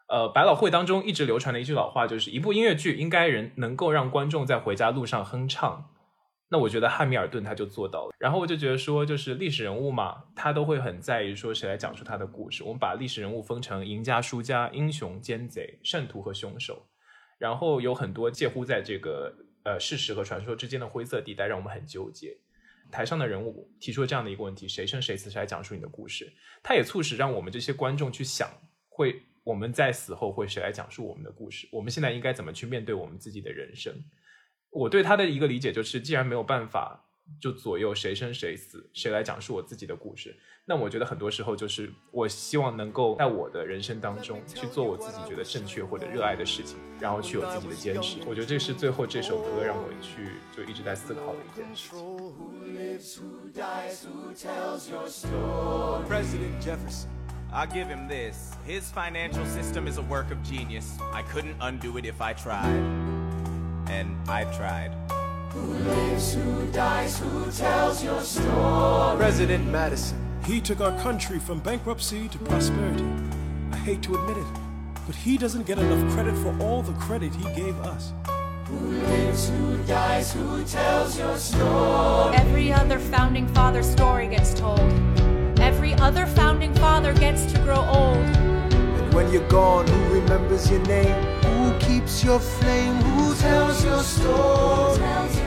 呃，百老汇当中一直流传的一句老话就是，一部音乐剧应该人能够让观众在回家路上哼唱。那我觉得汉密尔顿他就做到了。然后我就觉得说，就是历史人物嘛，他都会很在意说谁来讲述他的故事。我们把历史人物分成赢家、输家、英雄、奸贼、圣徒和凶手。然后有很多介乎在这个呃事实和传说之间的灰色地带，让我们很纠结。台上的人物提出了这样的一个问题：谁生谁死，谁来讲述你的故事？它也促使让我们这些观众去想，会我们在死后会谁来讲述我们的故事？我们现在应该怎么去面对我们自己的人生？我对他的一个理解就是，既然没有办法就左右谁生谁死，谁来讲述我自己的故事，那我觉得很多时候就是我希望能够在我的人生当中去做我自己觉得正确或者热爱的事情，然后去有自己的坚持。我觉得这是最后这首歌让我去就一直在思考的一件事情。President Jefferson. I'll give him this. His financial system is a work of genius. I couldn't undo it if I tried. And I tried. President Madison. He took our country from bankruptcy to prosperity. I hate to admit it, but he doesn't get enough credit for all the credit he gave us. Who lives, who dies, who tells your story? Every other founding father story gets told. Every other founding father gets to grow old. And when you're gone, who remembers your name? Who keeps your flame? Who tells your story? Who tells your story?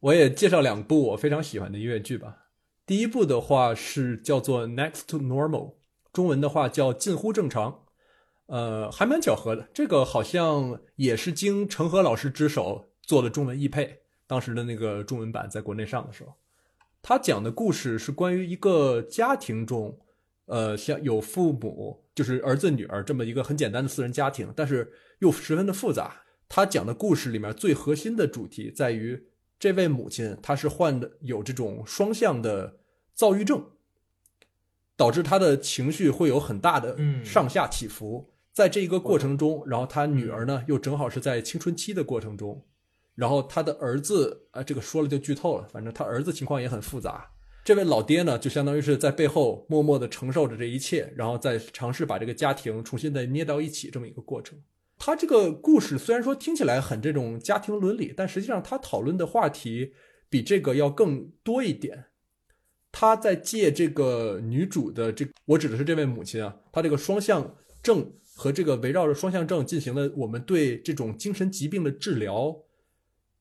我也介绍两部我非常喜欢的音乐剧吧。第一部的话是叫做《Next to Normal》，中文的话叫《近乎正常》。呃，还蛮巧合的，这个好像也是经程和老师之手做的中文译配。当时的那个中文版在国内上的时候，他讲的故事是关于一个家庭中，呃，像有父母，就是儿子女儿这么一个很简单的四人家庭，但是又十分的复杂。他讲的故事里面最核心的主题在于，这位母亲她是患的有这种双向的躁郁症，导致她的情绪会有很大的嗯上下起伏。在这一个过程中，然后他女儿呢又正好是在青春期的过程中，然后他的儿子啊、这个说了就剧透了，反正他儿子情况也很复杂。这位老爹呢，就相当于是在背后默默的承受着这一切，然后再尝试把这个家庭重新再捏到一起这么一个过程。他这个故事虽然说听起来很这种家庭伦理，但实际上他讨论的话题比这个要更多一点。他在借这个女主的这，我指的是这位母亲啊，她这个双向症和这个围绕着双向症进行的我们对这种精神疾病的治疗，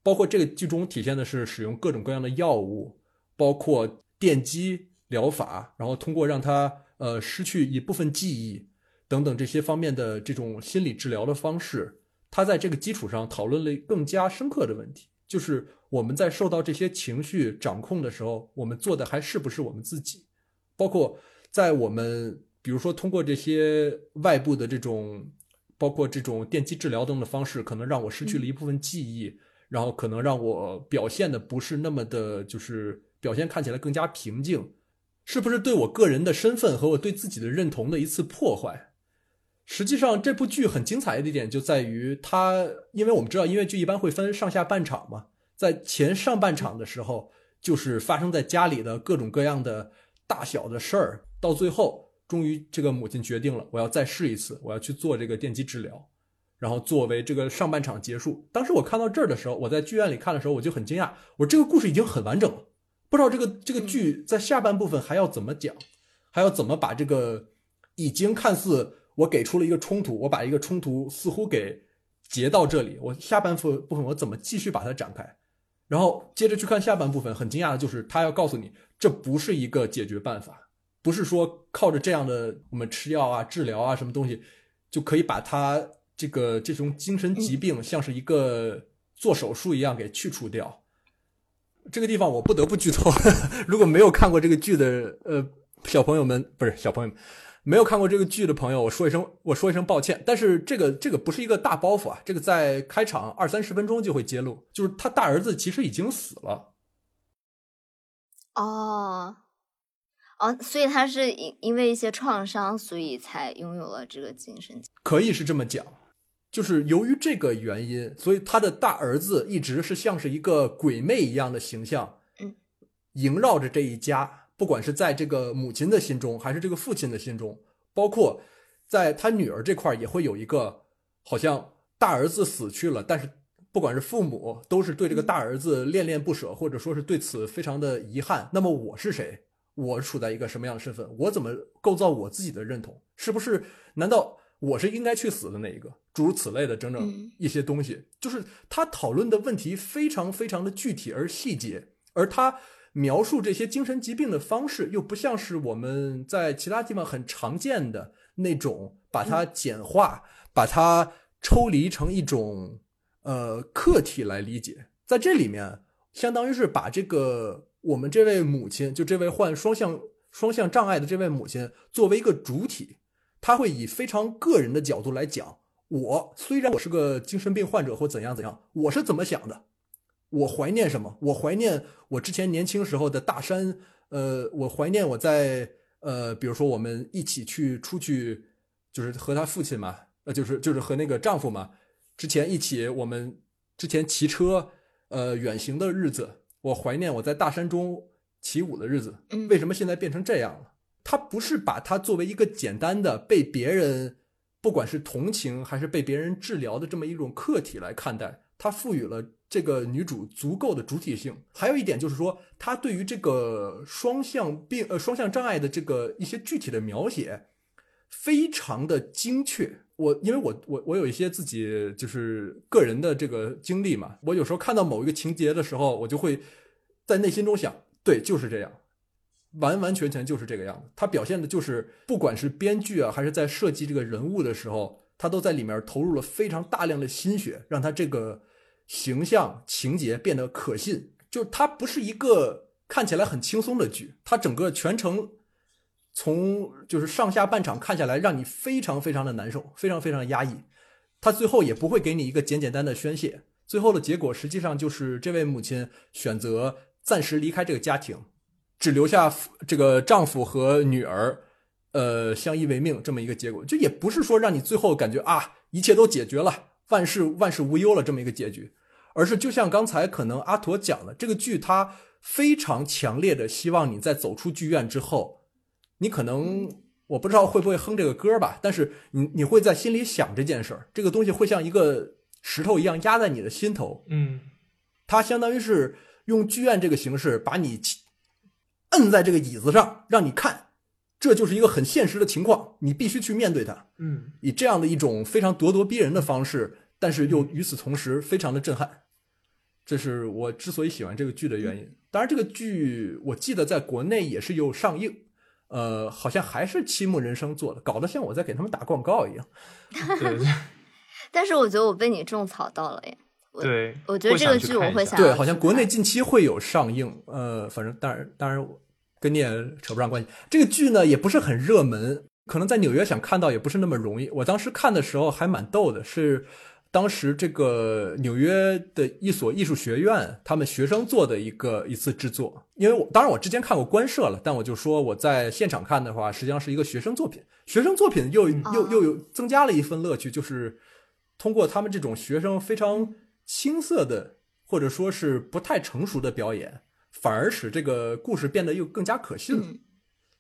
包括这个剧中体现的是使用各种各样的药物，包括电击疗法，然后通过让他呃失去一部分记忆等等这些方面的这种心理治疗的方式，他在这个基础上讨论了更加深刻的问题，就是我们在受到这些情绪掌控的时候，我们做的还是不是我们自己，包括在我们比如说通过这些外部的这种，包括这种电击治疗等的方式，可能让我失去了一部分记忆，然后可能让我表现的不是那么的，就是表现看起来更加平静，是不是对我个人的身份和我对自己的认同的一次破坏？实际上，这部剧很精彩的一点就在于它，因为我们知道音乐剧一般会分上下半场嘛，在前上半场的时候，就是发生在家里的各种各样的大小的事儿，到最后，终于这个母亲决定了，我要再试一次，我要去做这个电击治疗，然后作为这个上半场结束。当时我看到这儿的时候，我在剧院里看的时候，我就很惊讶，我说这个故事已经很完整了，不知道这个这个剧在下半部分还要怎么讲，还要怎么把这个已经看似。我给出了一个冲突，我把一个冲突似乎给截到这里，我下半部部分我怎么继续把它展开？然后接着去看下半部分，很惊讶的就是他要告诉你，这不是一个解决办法，不是说靠着这样的我们吃药啊、治疗啊什么东西就可以把它这个这种精神疾病像是一个做手术一样给去除掉。这个地方我不得不剧透，如果没有看过这个剧的呃小朋友们，不是小朋友们。没有看过这个剧的朋友，我说一声，我说一声抱歉。但是这个这个不是一个大包袱啊，这个在开场二三十分钟就会揭露，就是他大儿子其实已经死了。哦，哦，所以他是因因为一些创伤，所以才拥有了这个精神。可以是这么讲，就是由于这个原因，所以他的大儿子一直是像是一个鬼魅一样的形象，嗯，萦绕着这一家。不管是在这个母亲的心中，还是这个父亲的心中，包括在他女儿这块也会有一个，好像大儿子死去了，但是不管是父母，都是对这个大儿子恋恋不舍，或者说是对此非常的遗憾。那么我是谁？我处在一个什么样的身份？我怎么构造我自己的认同？是不是？难道我是应该去死的那一个？诸如此类的整整一些东西，就是他讨论的问题非常非常的具体而细节，而他。描述这些精神疾病的方式，又不像是我们在其他地方很常见的那种，把它简化，把它抽离成一种呃客体来理解。在这里面，相当于是把这个我们这位母亲，就这位患双向双向障碍的这位母亲，作为一个主体，他会以非常个人的角度来讲。我虽然我是个精神病患者或怎样怎样，我是怎么想的。我怀念什么？我怀念我之前年轻时候的大山，呃，我怀念我在呃，比如说我们一起去出去，就是和他父亲嘛，呃，就是就是和那个丈夫嘛，之前一起我们之前骑车，呃，远行的日子。我怀念我在大山中起舞的日子。为什么现在变成这样了？他不是把它作为一个简单的被别人，不管是同情还是被别人治疗的这么一种客体来看待，它赋予了。这个女主足够的主体性，还有一点就是说，她对于这个双向病呃双向障碍的这个一些具体的描写，非常的精确。我因为我我我有一些自己就是个人的这个经历嘛，我有时候看到某一个情节的时候，我就会在内心中想，对，就是这样，完完全全就是这个样子。他表现的就是，不管是编剧啊，还是在设计这个人物的时候，他都在里面投入了非常大量的心血，让他这个。形象情节变得可信，就它不是一个看起来很轻松的剧，它整个全程从就是上下半场看下来，让你非常非常的难受，非常非常的压抑。它最后也不会给你一个简简单的宣泄，最后的结果实际上就是这位母亲选择暂时离开这个家庭，只留下这个丈夫和女儿，呃，相依为命这么一个结果。就也不是说让你最后感觉啊，一切都解决了，万事万事无忧了这么一个结局。而是就像刚才可能阿驼讲的，这个剧它非常强烈的希望你在走出剧院之后，你可能我不知道会不会哼这个歌吧，但是你你会在心里想这件事儿，这个东西会像一个石头一样压在你的心头。嗯，它相当于是用剧院这个形式把你摁在这个椅子上让你看，这就是一个很现实的情况，你必须去面对它。嗯以这样的一种非常咄咄逼人的方式，但是又与此同时非常的震撼，这是我之所以喜欢这个剧的原因。当然，这个剧我记得在国内也是有上映，呃，好像还是七木人生做的，搞得像我在给他们打广告一样。对 但是我觉得我被你种草到了耶。我对，我觉得这个剧我会想对，好像国内近期会有上映，呃，反正当然当然跟你也扯不上关系。这个剧呢也不是很热门，可能在纽约想看到也不是那么容易。我当时看的时候还蛮逗的，是当时这个纽约的一所艺术学院他们学生做的一个一次制作。因为我当然我之前看过官摄了，但我就说我在现场看的话，实际上是一个学生作品。学生作品又又又有增加了一份乐趣，就是通过他们这种学生非常青涩的，或者说是不太成熟的表演，反而使这个故事变得又更加可信了。嗯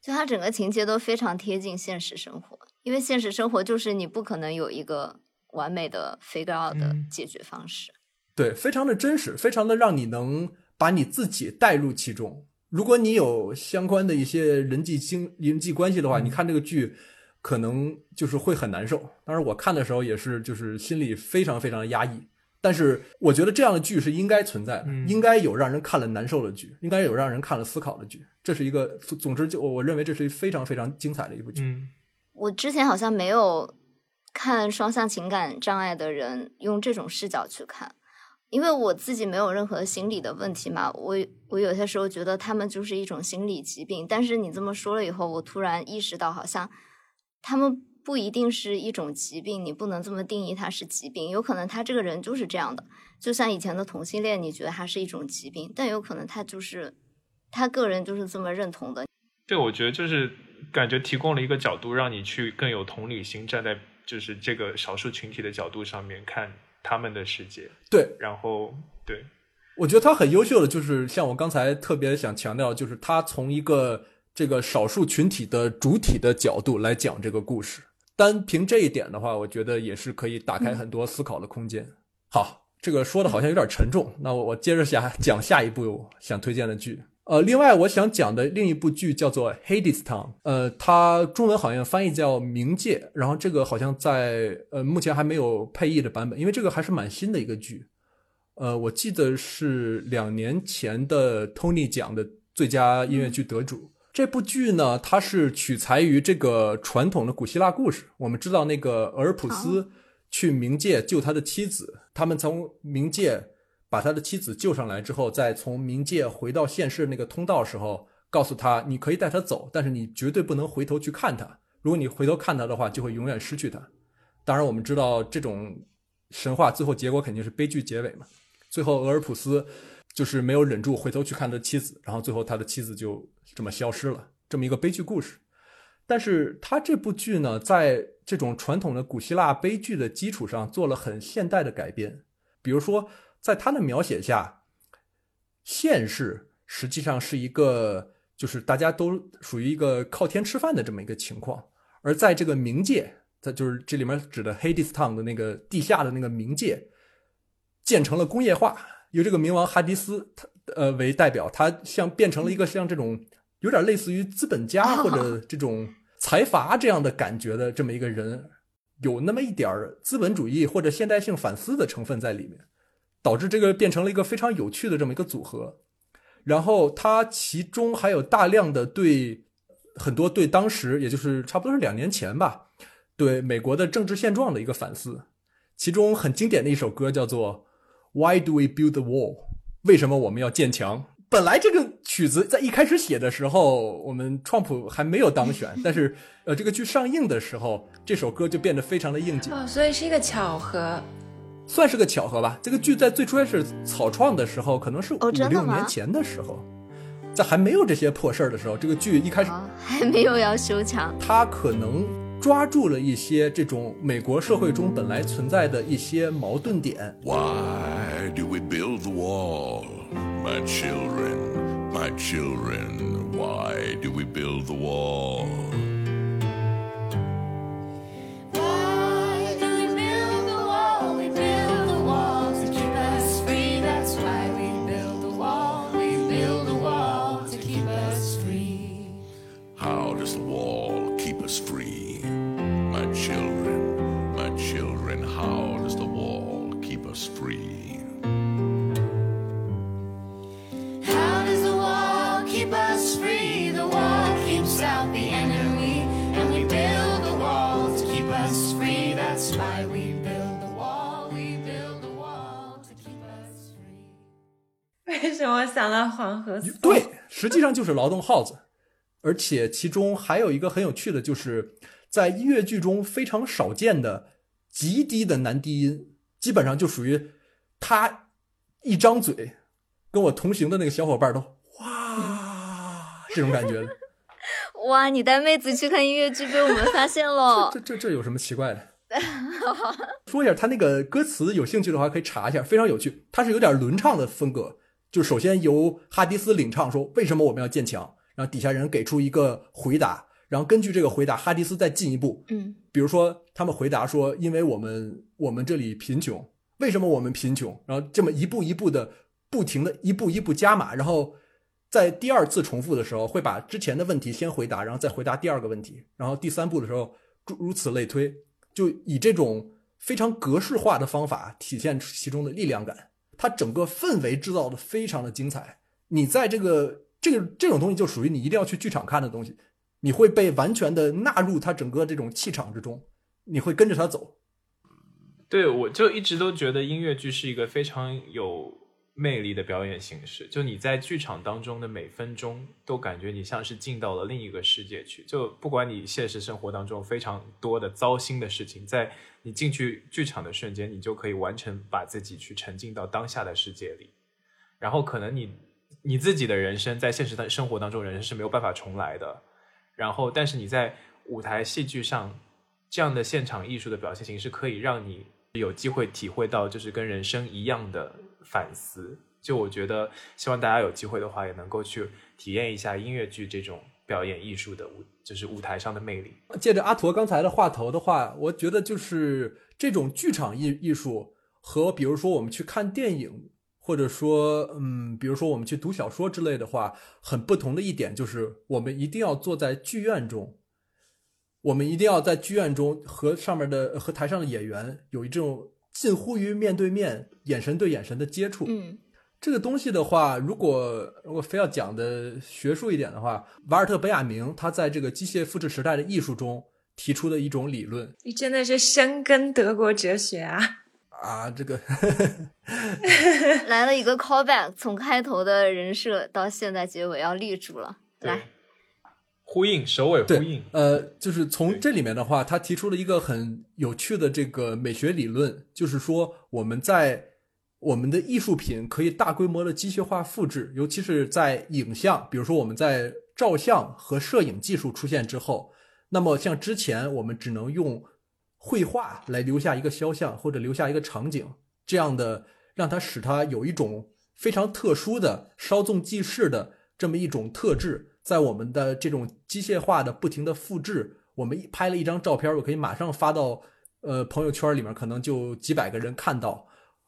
就它整个情节都非常贴近现实生活，因为现实生活就是你不可能有一个完美的 figure out 的嗯解决方式。对，非常的真实，非常的让你能把你自己带入其中。如果你有相关的一些人际经人际关系的话，你看这个剧，可能就是会很难受。当然，我看的时候也是，就是心里非常非常的压抑。但是，我觉得这样的剧是应该存在的，嗯应该有让人看了难受的剧，应该有让人看了思考的剧。这是一个，总总之就我认为这是非常非常精彩的一部剧。嗯我之前好像没有看双向情感障碍的人用这种视角去看，因为我自己没有任何心理的问题嘛。我我有些时候觉得他们就是一种心理疾病，但是你这么说了以后，我突然意识到，好像他们不一定是一种疾病，你不能这么定义它是疾病，有可能他这个人就是这样的。就像以前的同性恋，你觉得他是一种疾病，但有可能他就是他个人就是这么认同的。对，我觉得就是感觉提供了一个角度，让你去更有同理心，站在就是这个少数群体的角度上面看他们的世界，对，然后对，我觉得他很优秀的，就是像我刚才特别想强调，就是他从一个这个少数群体的主体的角度来讲这个故事。单凭这一点的话，我觉得也是可以打开很多思考的空间。好，这个说的好像有点沉重，那我我接着下讲下一部想推荐的剧。呃，另外我想讲的另一部剧叫做《Hades Town》，呃，它中文好像翻译叫《冥界》，然后这个好像在呃目前还没有配译的版本，因为这个还是蛮新的一个剧。呃，我记得是两年前的 Tony 奖的最佳音乐剧得主。这部剧呢，它是取材于这个传统的古希腊故事。我们知道，那个俄尔普斯去冥界救他的妻子，他们从冥界把他的妻子救上来之后，再从冥界回到现世那个通道时候，告诉他你可以带他走，但是你绝对不能回头去看他。如果你回头看他的话，就会永远失去他。当然，我们知道这种神话最后结果肯定是悲剧结尾嘛。最后，俄尔普斯就是没有忍住回头去看他的妻子，然后最后他的妻子就这么消失了，这么一个悲剧故事。但是他这部剧呢，在这种传统的古希腊悲剧的基础上做了很现代的改编。比如说，在他的描写下，现世实际上是一个就是大家都属于一个靠天吃饭的这么一个情况，而在这个冥界，它就是这里面指的 Hades Town 的那个地下的那个冥界，建成了工业化，由这个冥王哈迪斯他呃为代表，他像变成了一个像这种有点类似于资本家或者这种财阀这样的感觉的这么一个人，有那么一点儿资本主义或者现代性反思的成分在里面，导致这个变成了一个非常有趣的这么一个组合。然后他其中还有大量的对很多对当时，也就是差不多是两年前吧，对美国的政治现状的一个反思。其中很经典的一首歌叫做《Why Do We Build the Wall》？为什么我们要建墙？本来这个曲子在一开始写的时候，我们川普还没有当选，但是呃，这个剧上映的时候，这首歌就变得非常的应景。哦，所以是一个巧合。算是个巧合吧。这个剧在最初开始草创的时候，可能是五六年前的时候，在还没有这些破事儿的时候，这个剧一开始啊，还没有要修墙。它可能抓住了一些这种美国社会中本来存在的一些矛盾点。Why do we build the wall? My children, my children, why do we build the wall? 想到黄河松？对，实际上就是劳动号子，而且其中还有一个很有趣的，就是在音乐剧中非常少见的极低的男低音，基本上就属于他一张嘴，跟我同行的那个小伙伴都哇这种感觉。哇，你带妹子去看音乐剧被我们发现了这。这这有什么奇怪的？说一下他那个歌词，有兴趣的话可以查一下，非常有趣。它是有点轮唱的风格，就首先由哈迪斯领唱说为什么我们要建墙，然后底下人给出一个回答，然后根据这个回答，哈迪斯再进一步，嗯，比如说他们回答说，因为我们我们这里贫穷，为什么我们贫穷？然后这么一步一步的不停的一步一步加码，然后在第二次重复的时候，会把之前的问题先回答，然后再回答第二个问题，然后第三步的时候，诸如此类推，就以这种非常格式化的方法体现其中的力量感。它整个氛围制造的非常的精彩。你在这个这个这种东西就属于你一定要去剧场看的东西，你会被完全的纳入它整个这种气场之中，你会跟着它走。对，我就一直都觉得音乐剧是一个非常有魅力的表演形式。就你在剧场当中的每分钟，都感觉你像是进到了另一个世界去。就不管你现实生活当中非常多的糟心的事情，在你进去剧场的瞬间，你就可以完全把自己去沉浸到当下的世界里。然后可能你你自己的人生在现实的生活当中，人生是没有办法重来的。然后，但是你在舞台戏剧上这样的现场艺术的表现形式，可以让你有机会体会到，就是跟人生一样的反思。就我觉得，希望大家有机会的话，也能够去体验一下音乐剧这种表演艺术的舞，就是舞台上的魅力。借着阿驼刚才的话头的话，我觉得就是这种剧场艺艺术和比如说我们去看电影，或者说嗯，比如说我们去读小说之类的话，很不同的一点就是，我们一定要坐在剧院中，我们一定要在剧院中和上面的和台上的演员有一种近乎于面对面、眼神对眼神的接触。嗯，这个东西的话，如果如果非要讲的学术一点的话，瓦尔特·本雅明他在这个机械复制时代的艺术中提出的一种理论你真的是深耕德国哲学啊！啊，这个 来了一个 callback，从开头的人设到现在结尾要立住了。来，呼应首尾呼应，，呃，就是从这里面的话，他提出了一个很有趣的这个美学理论，就是说我们在我们的艺术品可以大规模的机械化复制，尤其是在影像，比如说我们在照相和摄影技术出现之后，那么像之前我们只能用绘画来留下一个肖像或者留下一个场景，这样的让它使它有一种非常特殊的稍纵即逝的这么一种特质，在我们的这种机械化的不停的复制，我们一拍了一张照片，我可以马上发到呃朋友圈里面，可能就几百个人看到。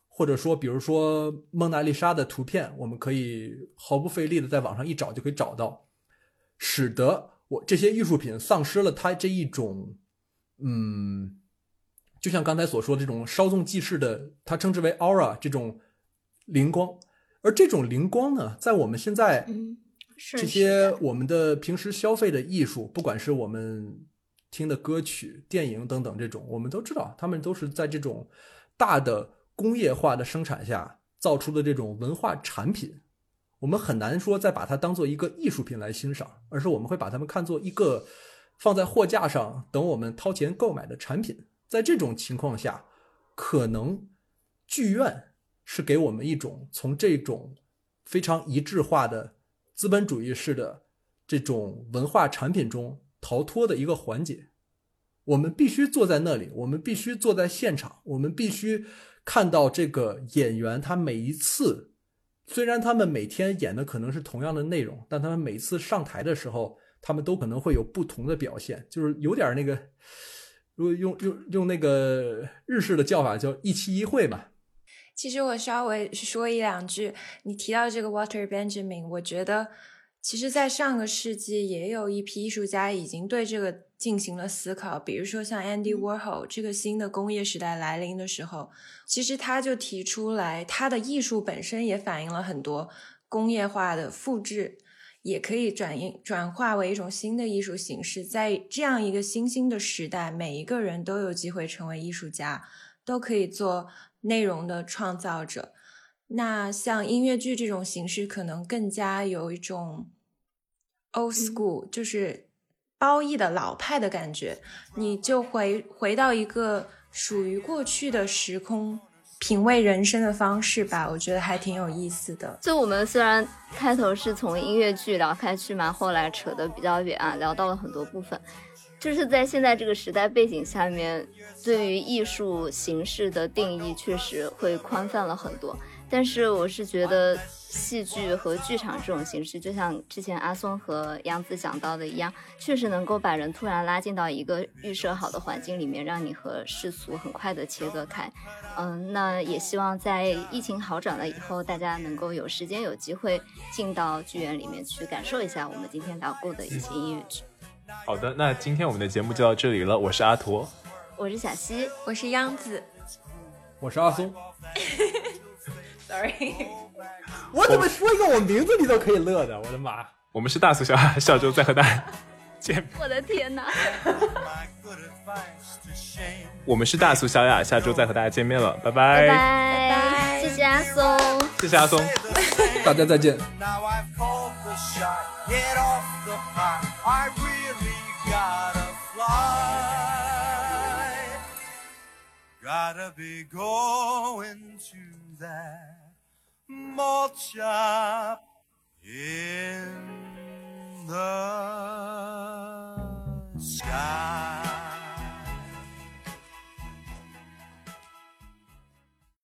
或者说，比如说蒙娜丽莎的图片，我们可以毫不费力的在网上一找就可以找到，使得我这些艺术品丧失了它这一种，嗯，就像刚才所说这种稍纵即逝的，它称之为 aura 这种灵光，而这种灵光呢，在我们现在，这些我们的平时消费的艺术，不管是我们听的歌曲、电影等等这种，我们都知道，他们都是在这种大的工业化的生产下造出的这种文化产品。我们很难说再把它当做一个艺术品来欣赏，而是我们会把它们看作一个放在货架上等我们掏钱购买的产品。在这种情况下，可能剧院是给我们一种从这种非常一致化的资本主义式的这种文化产品中逃脱的一个环节。我们必须坐在那里，我们必须坐在现场，我们必须看到这个演员他每一次，虽然他们每天演的可能是同样的内容，但他们每次上台的时候，他们都可能会有不同的表现，就是有点那个，如果用用用那个日式的叫法叫一期一会嘛，其实我稍微说一两句，你提到这个 Walter Benjamin，我觉得其实，在上个世纪也有一批艺术家已经对这个进行了思考，比如说像 Andy Warhol，这个新的工业时代来临的时候，其实他就提出来，他的艺术本身也反映了很多工业化的复制。也可以转应转化为一种新的艺术形式。在这样一个新兴的时代，每一个人都有机会成为艺术家，都可以做内容的创造者。那像音乐剧这种形式，可能更加有一种 old school，、就是褒义的老派的感觉。你就回回到一个属于过去的时空，品味人生的方式吧，我觉得还挺有意思的。就我们虽然开头是从音乐剧聊开去嘛，后来扯得比较远啊，聊到了很多部分。就是在现在这个时代背景下面，对于艺术形式的定义确实会宽泛了很多。但是我是觉得戏剧和剧场这种形式，就像之前阿松和杨子讲到的一样，确实能够把人突然拉进到一个预设好的环境里面，让你和世俗很快的切割开。嗯，那也希望在疫情好转了以后，大家能够有时间有机会进到剧院里面去感受一下我们今天聊过的一些音乐剧。好的，那今天我们的节目就到这里了。我是阿驼，我是小溪，我是央子。我是阿松。Sorry，我怎么说一个我名字你都可以乐的？我的妈！我们是大苏小雅，下周再和大家见面。我的天哪！我们是大苏小雅，下周再和大家见面了，拜拜拜，拜，谢谢阿松，谢谢阿松，大家再见。Gotta be going to that malt shop in the sky.